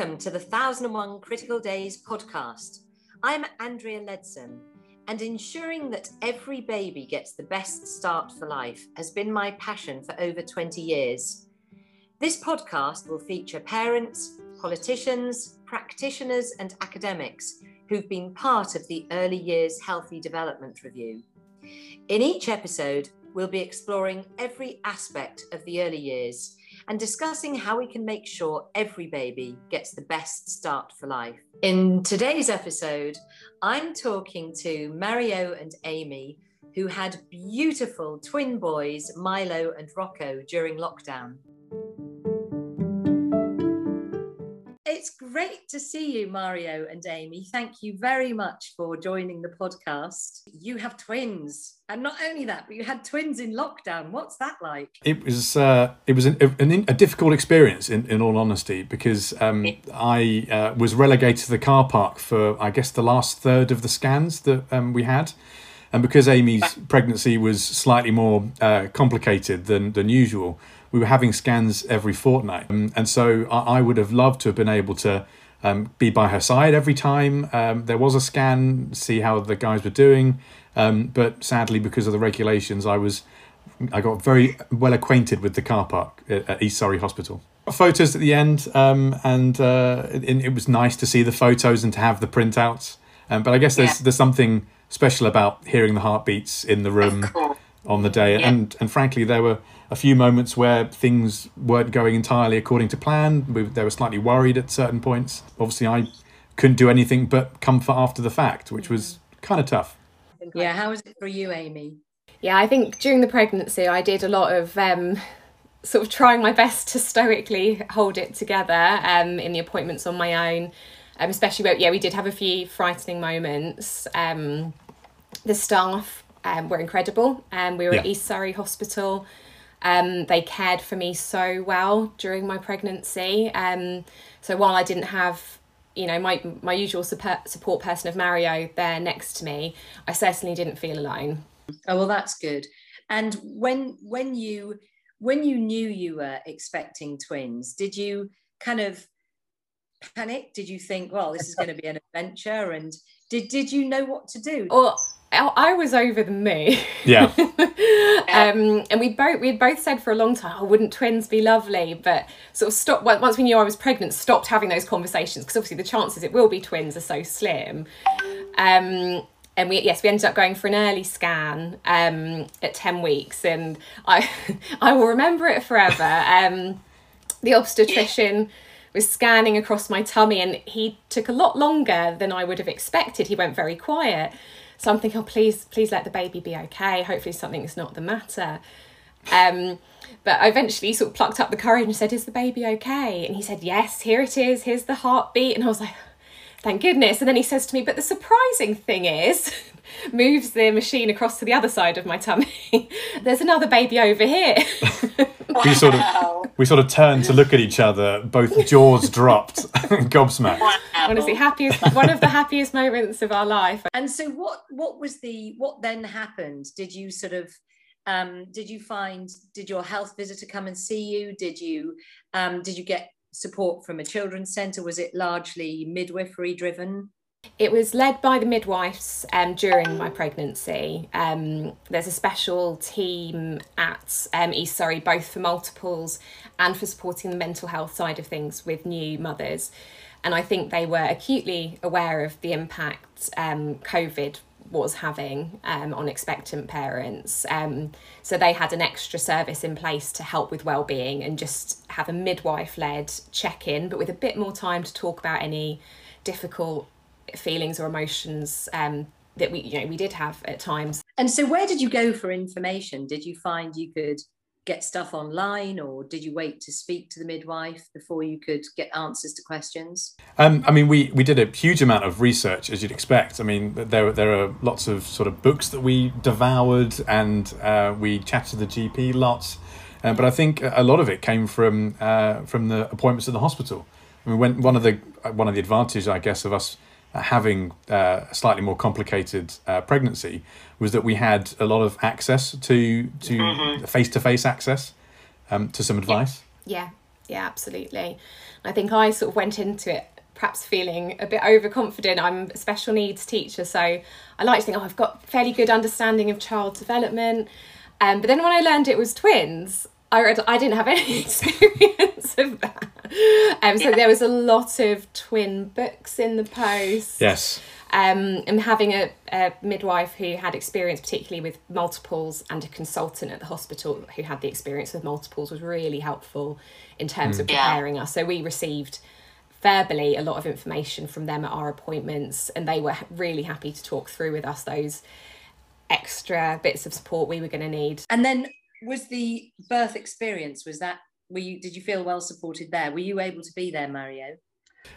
Welcome to the 1001 Critical Days podcast. I'm Andrea Leadsom, and ensuring that every baby gets the best start for life has been my passion for over 20 years. This podcast will feature parents, politicians, practitioners, and academics who've been part of the Early Years Healthy Development Review. In each episode, we'll be exploring every aspect of the early years and discussing how we can make sure every baby gets the best start for life. In today's episode, I'm talking to Mario and Amy, who had beautiful twin boys, Milo and Rocco, during lockdown. Great to see you, Mario and Amy. Thank you very much for joining the podcast. You have twins, and not only that, but you had twins in lockdown. What's that like? It was uh, it was an, an, a difficult experience, in, in all honesty, because um, I uh, was relegated to the car park for I guess the last third of the scans that um, we had. And because Amy's pregnancy was slightly more uh, complicated than, than usual, we were having scans every fortnight. Um, and so I, I, would have loved to have been able to um, be by her side every time um, there was a scan, see how the guys were doing. Um, but sadly, because of the regulations, I was I got very well acquainted with the car park at, East Surrey Hospital. Photos at the end, um, and uh, it, it, was nice to see the photos and to have the printouts. Um, but I guess there's yeah. there's something special about hearing the heartbeats in the room on the day, yeah. and and frankly, there were a few moments where things weren't going entirely according to plan. We, they were slightly worried at certain points. Obviously, I couldn't do anything but comfort after the fact, which was kind of tough. Yeah, how was it for you, Amy? Yeah, I think during the pregnancy, I did a lot of um, sort of trying my best to stoically hold it together um, in the appointments on my own. Um, especially where, yeah, we did have a few frightening moments. Um, the staff um, were incredible. Um, we were yeah. at East Surrey Hospital. Um, they cared for me so well during my pregnancy. Um, so while I didn't have, you know, my my usual support support person of Mario there next to me, I certainly didn't feel alone. Oh well, that's good. And when when you when you knew you were expecting twins, did you kind of panic? Did you think, well, this is going to be an adventure? And did did you know what to do? Or I was over the moon. Yeah. um, and we both we had both said for a long time, "Oh, wouldn't twins be lovely?" But sort of stopped once we knew I was pregnant. Stopped having those conversations because obviously the chances it will be twins are so slim. Um, and we yes we ended up going for an early scan um, at ten weeks, and I I will remember it forever. Um, the obstetrician was scanning across my tummy, and he took a lot longer than I would have expected. He went very quiet so I'm thinking, oh, please, please let the baby be okay. Hopefully something's not the matter. Um, but I eventually sort of plucked up the courage and said, is the baby okay? And he said, yes, here it is. Here's the heartbeat. And I was like, thank goodness. And then he says to me, but the surprising thing is, moves the machine across to the other side of my tummy. There's another baby over here. we sort of we sort of turned to look at each other, both jaws dropped, gobsmacked. Wow. Honestly, happiest one of the happiest moments of our life. And so, what what was the what then happened? Did you sort of um, did you find did your health visitor come and see you? Did you um, did you get support from a children's centre? Was it largely midwifery driven? It was led by the midwives um, during my pregnancy. Um, there's a special team at um, East Surrey, both for multiples and for supporting the mental health side of things with new mothers. And I think they were acutely aware of the impact um, COVID was having um, on expectant parents. Um, so they had an extra service in place to help with well-being and just have a midwife-led check-in, but with a bit more time to talk about any difficult feelings or emotions um, that we you know we did have at times. And so, where did you go for information? Did you find you could get stuff online, or did you wait to speak to the midwife before you could get answers to questions? Um, I mean, we we did a huge amount of research, as you'd expect. I mean, there there are lots of sort of books that we devoured, and uh, we chatted to the GP lots. Uh, but I think a lot of it came from uh, from the appointments at the hospital. I mean, when one of the one of the advantages, I guess, of us having uh, a slightly more complicated uh, pregnancy was that we had a lot of access to to face to face access um, to some advice. Yeah. yeah, absolutely. I think I sort of went into it perhaps feeling a bit overconfident. I'm a special needs teacher, so I like to think, oh, I've got fairly good understanding of child development. Um, but then when I learned it was twins, I read I didn't have any experience of that. Um, so yeah. there was a lot of twin books in the post. Yes. Um, and having a, a midwife who had experience, particularly with multiples, and a consultant at the hospital who had the experience with multiples was really helpful in terms mm. of preparing yeah. us. So we received verbally a lot of information from them at our appointments, and they were really happy to talk through with us those extra bits of support we were going to need. And then was the birth experience was that were you did you feel well supported there? Were you able to be there, Mario?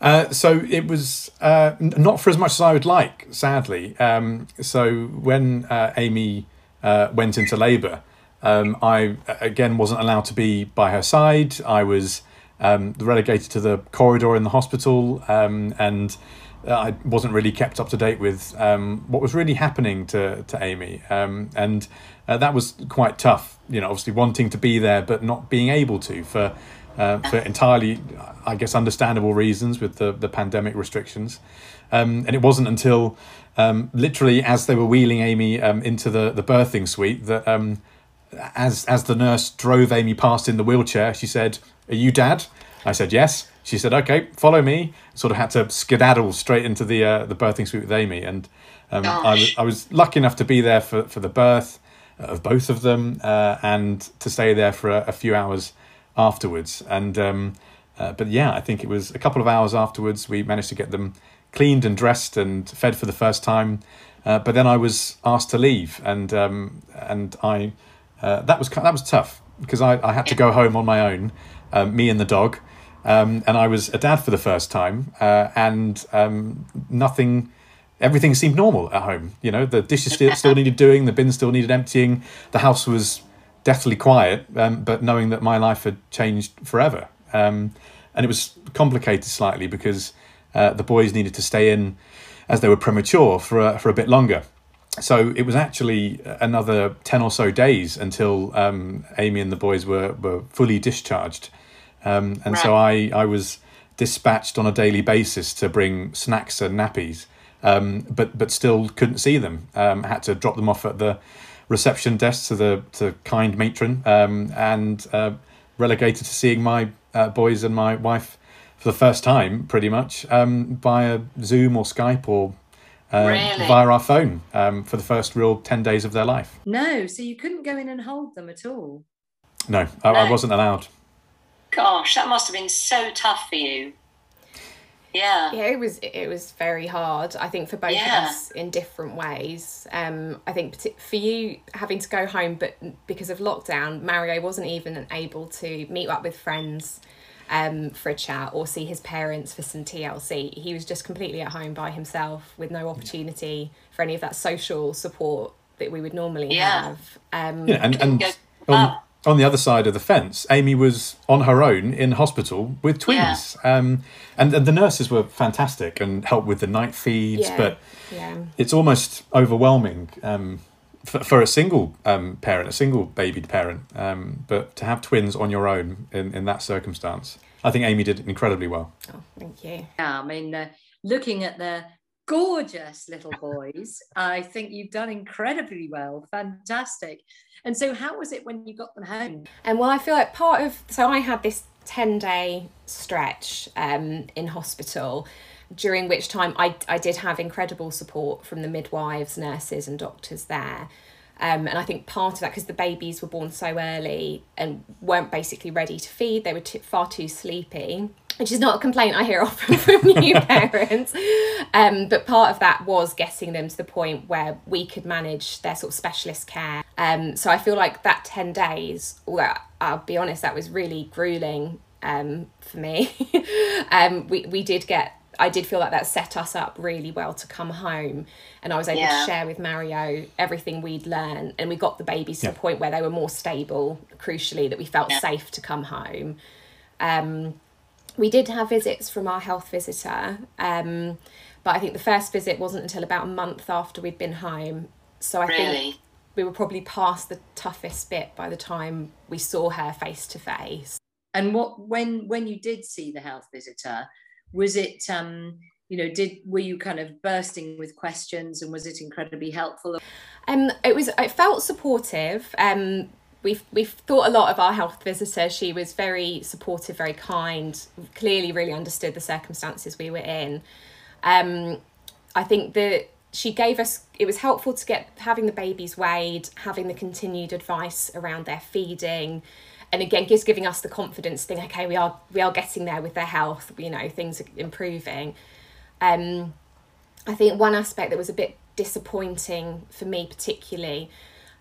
Uh, so it was uh, not for as much as I would like, sadly. Um, so when uh, Amy uh, went into labour, um, I again wasn't allowed to be by her side. I was um, relegated to the corridor in the hospital, um, and I wasn't really kept up to date with um, what was really happening to to Amy, um, and uh, that was quite tough. You know, obviously wanting to be there but not being able to for uh, for entirely, I guess, understandable reasons with the the pandemic restrictions. Um, and it wasn't until um, literally as they were wheeling Amy um, into the the birthing suite that um, as as the nurse drove Amy past in the wheelchair, she said, "Are you dad?" I said, "Yes." She said, "Okay, follow me." Sort of had to skedaddle straight into the uh, the birthing suite with Amy, and um, I, I was lucky enough to be there for for the birth of both of them uh, and to stay there for a, a few hours afterwards. And um, uh, but yeah, I think it was a couple of hours afterwards we managed to get them cleaned and dressed and fed for the first time. Uh, but then I was asked to leave, and um, and I uh, that was that was tough because I, I had to go home on my own, um, me and the dog, um, and I was a dad for the first time, uh, and um, nothing everything seemed normal at home. You know, the dishes still, still needed doing, the bins still needed emptying, the house was deathly quiet, um, but knowing that my life had changed forever. Um, and it was complicated slightly because uh, the boys needed to stay in as they were premature for a, for a bit longer. So it was actually another 10 or so days until um, Amy and the boys were, were fully discharged. Um, and right. so I, I was dispatched on a daily basis to bring snacks and nappies um, but but still couldn't see them. Um, had to drop them off at the reception desk to the to kind matron, um, and uh, relegated to seeing my uh, boys and my wife for the first time, pretty much um, via Zoom or Skype or. Uh, really? Via our phone um, for the first real 10 days of their life. No, so you couldn't go in and hold them at all? No, I, no. I wasn't allowed. Gosh, that must have been so tough for you yeah yeah it was it was very hard i think for both yeah. of us in different ways um i think for you having to go home but because of lockdown mario wasn't even able to meet up with friends um, for a chat or see his parents for some TLC. He was just completely at home by himself with no opportunity for any of that social support that we would normally yeah. have. Um, yeah, and, and on, on the other side of the fence, Amy was on her own in hospital with twins. Yeah. Um, and, and the nurses were fantastic and helped with the night feeds, yeah. but yeah. it's almost overwhelming um, for, for, a single um, parent, a single babied parent. Um, but to have twins on your own in, in that circumstance, I think Amy did incredibly well. Oh, thank you. Yeah, I mean, uh, looking at the gorgeous little boys. I think you've done incredibly well. Fantastic. And so, how was it when you got them home? And well, I feel like part of so I had this 10 day stretch um, in hospital during which time I, I did have incredible support from the midwives, nurses, and doctors there. Um, and I think part of that, because the babies were born so early and weren't basically ready to feed, they were too, far too sleepy which is not a complaint I hear often from new parents. Um, but part of that was getting them to the point where we could manage their sort of specialist care. Um, so I feel like that 10 days, well, I'll be honest, that was really grueling um, for me. um, we, we did get, I did feel like that set us up really well to come home. And I was able yeah. to share with Mario everything we'd learned. And we got the babies to yeah. the point where they were more stable, crucially, that we felt yeah. safe to come home. Um, we did have visits from our health visitor, um, but I think the first visit wasn't until about a month after we'd been home. So I really? think we were probably past the toughest bit by the time we saw her face to face. And what when when you did see the health visitor, was it um, you know did were you kind of bursting with questions and was it incredibly helpful? Um, it was it felt supportive. Um, we've we've thought a lot of our health visitor. She was very supportive, very kind. Clearly, really understood the circumstances we were in. Um, I think that she gave us. It was helpful to get having the babies weighed, having the continued advice around their feeding, and again, just giving us the confidence. Think, okay, we are we are getting there with their health. You know, things are improving. Um, I think one aspect that was a bit disappointing for me, particularly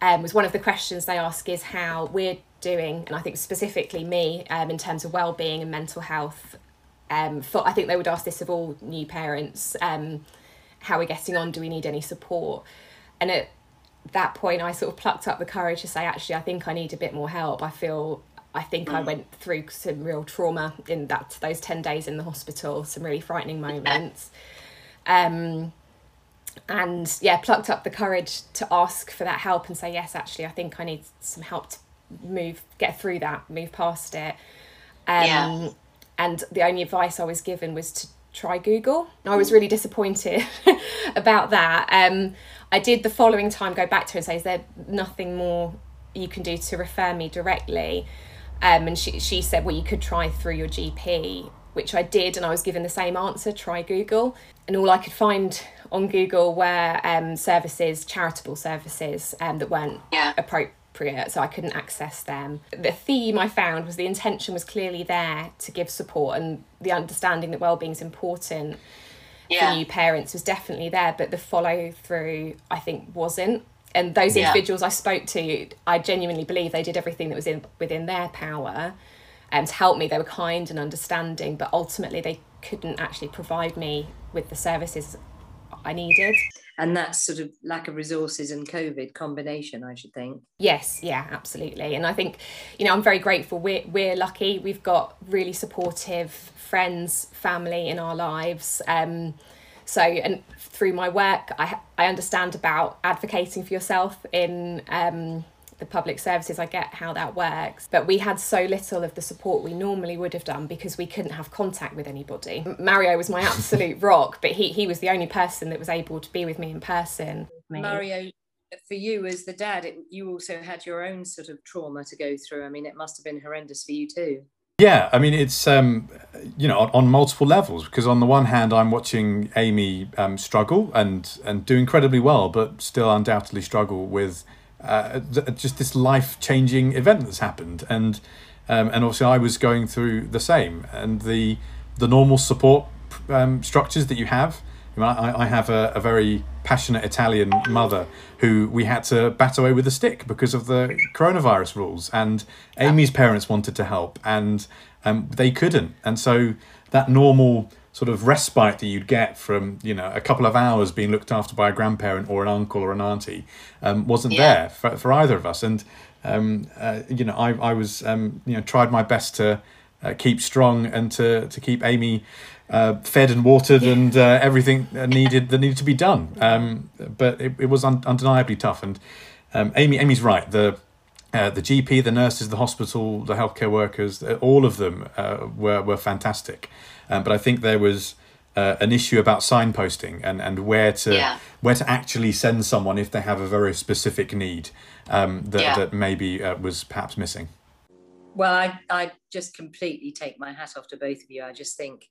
um, was one of the questions they ask is how we're doing, and I think specifically me um, in terms of well-being and mental health. Um, for I think they would ask this of all new parents: um, how we're getting on? Do we need any support? And at that point, I sort of plucked up the courage to say, actually, I think I need a bit more help. I feel I think mm. I went through some real trauma in that those ten days in the hospital, some really frightening moments. Um, and yeah plucked up the courage to ask for that help and say yes actually i think i need some help to move get through that move past it um, yeah. and the only advice i was given was to try google i was really disappointed about that um, i did the following time go back to her and say is there nothing more you can do to refer me directly um, and she, she said well you could try through your gp which I did, and I was given the same answer try Google. And all I could find on Google were um, services, charitable services um, that weren't yeah. appropriate, so I couldn't access them. The theme I found was the intention was clearly there to give support, and the understanding that well-being is important yeah. for new parents was definitely there, but the follow through I think wasn't. And those yeah. individuals I spoke to, I genuinely believe they did everything that was in within their power um, to help me. They were kind and understanding, but ultimately they couldn't actually provide me with the services I needed. And that's sort of lack of resources and COVID combination, I should think. Yes, yeah, absolutely. And I think, you know, I'm very grateful. We're we're lucky. We've got really supportive friends, family in our lives. Um, so and through my work, I I understand about advocating for yourself in um, the public services, I get how that works. But we had so little of the support we normally would have done because we couldn't have contact with anybody. Mario was my absolute rock, but he, he was the only person that was able to be with me in person. Mario, for you as the dad, it, you also had your own sort of trauma to go through. I mean, it must have been horrendous for you too. Yeah, I mean it's um, you know on, on, multiple levels because on the one hand I'm watching Amy um, struggle and and do incredibly well, but still undoubtedly struggle with uh, just this life changing event that's happened, and um, and obviously I was going through the same, and the the normal support um, structures that you have. I, I have a, a very passionate Italian mother who we had to bat away with a stick because of the coronavirus rules, and Amy's parents wanted to help, and um, they couldn't, and so that normal sort of respite that you'd get from you know a couple of hours being looked after by a grandparent or an uncle or an auntie um, wasn't yeah. there for, for either of us and um, uh, you know I, I was um, you know tried my best to uh, keep strong and to, to keep Amy uh, fed and watered yeah. and uh, everything needed that needed to be done um, but it, it was un- undeniably tough and um, Amy Amy's right the uh, the GP, the nurses, the hospital, the healthcare workers, all of them uh, were were fantastic. Um, but I think there was uh, an issue about signposting and, and where to yeah. where to actually send someone if they have a very specific need um, that, yeah. that maybe uh, was perhaps missing. Well, I, I just completely take my hat off to both of you. I just think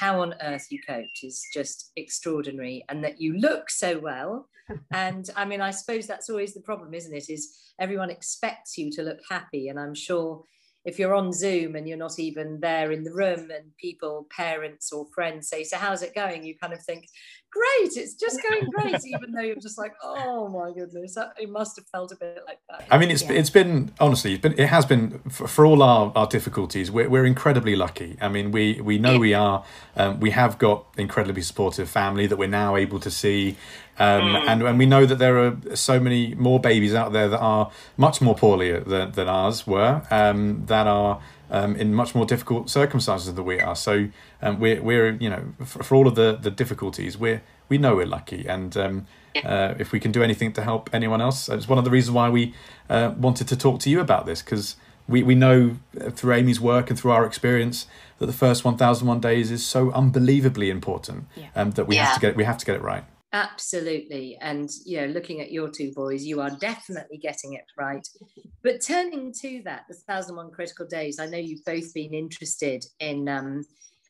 how on earth you coped is just extraordinary and that you look so well. and I mean, I suppose that's always the problem, isn't it? Is everyone expects you to look happy. And I'm sure if you're on Zoom and you're not even there in the room and people, parents or friends say, So how's it going? You kind of think, Great, it's just going great, even though you're just like, Oh my goodness, it must have felt a bit like that. I mean, it's, yeah. it's been, honestly, it's been, it has been, for, for all our, our difficulties, we're, we're incredibly lucky. I mean, we, we know yeah. we are, um, we have got incredibly supportive family that we're now able to see. Um, mm. and, and we know that there are so many more babies out there that are much more poorly than, than ours were, um, that are um, in much more difficult circumstances than we are. So um, we're, we're you know, for, for all of the, the difficulties, we're, we know we're lucky. And um, uh, if we can do anything to help anyone else, it's one of the reasons why we uh, wanted to talk to you about this, because we, we know through Amy's work and through our experience that the first 1001 days is so unbelievably important Yeah. um, that we Yeah. have to get we have to get it right. Absolutely. And, you know, looking at your two boys, you are definitely getting it right. But turning to that, the 1001 Critical Days, I know you've both been interested in, um,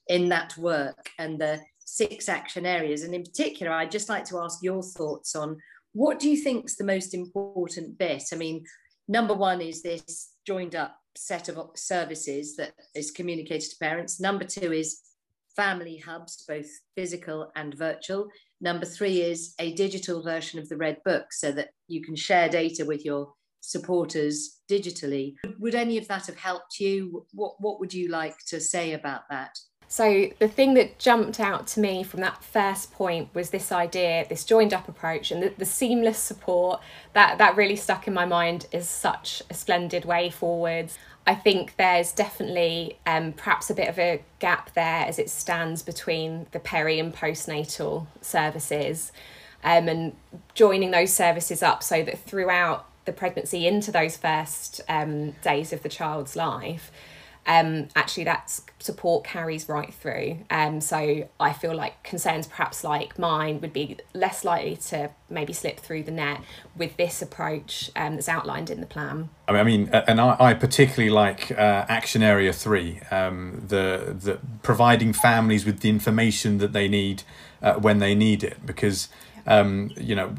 in that work and the six action areas. And in particular, I'd just like to ask your thoughts on what do you think is the most important bit? I mean, number one is this joined up set of services that is communicated to parents. Number two is family hubs, both physical and virtual. Number three is a digital version of the Red Book so that you can share data with your supporters digitally. Would any of that have helped you? What, what would you like to say about that? So the thing that jumped out to me from that first point was this idea, this joined up approach and the, the seamless support. That that really stuck in my mind is such a splendid way forwards. I think there's definitely um, perhaps a bit of a gap there as it stands between the peri and postnatal services um, and joining those services up so that throughout the pregnancy into those first um, days of the child's life, um, actually that support carries right through. Um, so I feel like concerns perhaps like mine would be less likely to maybe slip through the net with this approach um, that's outlined in the plan. I mean, I mean, and I, I particularly like uh, Action Area Three, um, the the providing families with the information that they need uh, when they need it, because um, you know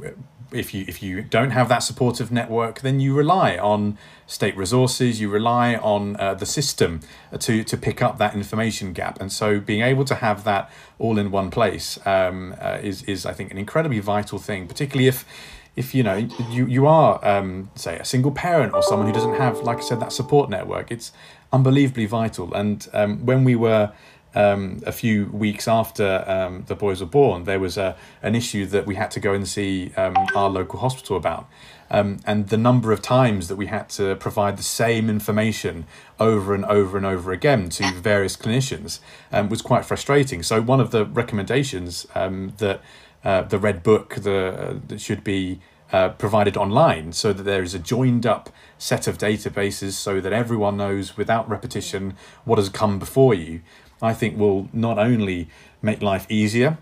if you if you don't have that supportive network, then you rely on state resources, you rely on uh, the system to to pick up that information gap, and so being able to have that all in one place um, uh, is is I think an incredibly vital thing, particularly if if you know you you are um, say a single parent or someone who doesn't have like I said that support network. It's unbelievably vital. And um, when we were um, a few weeks after um, the boys were born there was a an issue that we had to go and see um, our local hospital about. Um, and the number of times that we had to provide the same information over and over and over again to various clinicians um, was quite frustrating. So one of the recommendations um, that uh, the red book the uh, that should be uh, provided online so that there is a joined up set of databases so that everyone knows without repetition what has come before you i think will not only make life easier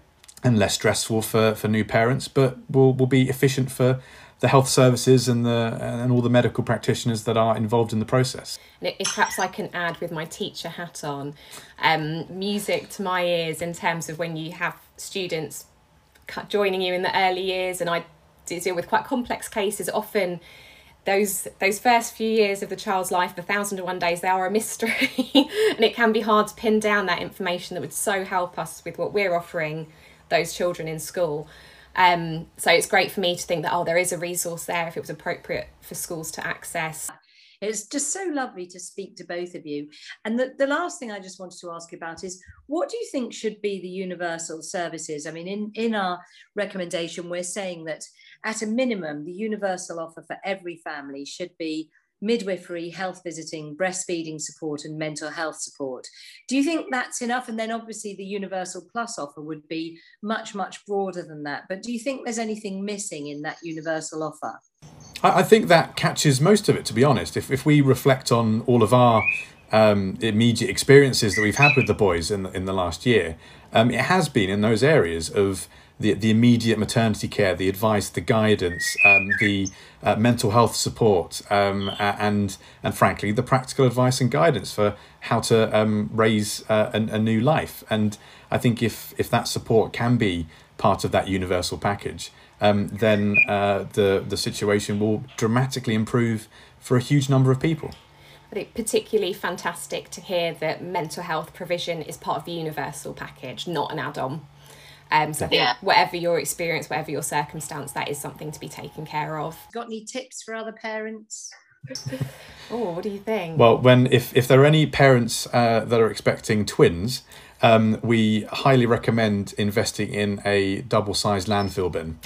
and less stressful for, for new parents but will, will be efficient for the health services and the and all the medical practitioners that are involved in the process And if perhaps I can add with my teacher hat on, um, music to my ears in terms of when you have students joining you in the early years, and I deal with quite complex cases. Often, those those first few years of the child's life, the thousand and one days, they are a mystery, and it can be hard to pin down that information that would so help us with what we're offering those children in school. Um, so it's great for me to think that oh, there is a resource there if it was appropriate for schools to access. It's just so lovely to speak to both of you. And the, the last thing I just wanted to ask you about is what do you think should be the universal services? I mean, in, in our recommendation, we're saying that at a minimum, the universal offer for every family should be midwifery, health visiting, breastfeeding support, and mental health support. Do you think that's enough? And then obviously the universal plus offer would be much, much broader than that. But do you think there's anything missing in that universal offer? I, think that catches most of it, to be honest. If, if we reflect on all of our um, immediate experiences that we've had with the boys in the, in the last year, um, it has been in those areas of the, the immediate maternity care, the advice, the guidance, um, the uh, mental health support, um, and and frankly the practical advice and guidance for how to um, raise uh, a, a new life. And I think if if that support can be part of that universal package, um, then uh, the the situation will dramatically improve for a huge number of people. I think particularly fantastic to hear that mental health provision is part of the universal package, not an add-on. Um, so I think Yeah. whatever your experience, whatever your circumstance, that is something to be taken care of. Got any tips for other parents? Oh, what do you think? Well, when if if there are any parents uh, that are expecting twins, um, we highly recommend investing in a double-sized landfill bin.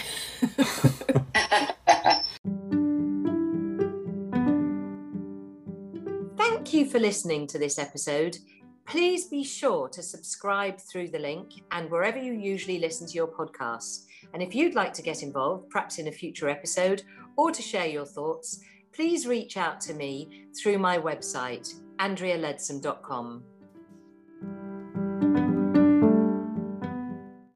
Thank you for listening to this episode. Please be sure to subscribe through the link and wherever you usually listen to your podcasts. And if you'd like to get involved, perhaps in a future episode, or to share your thoughts, please reach out to me through my website, andrealeadsom.com.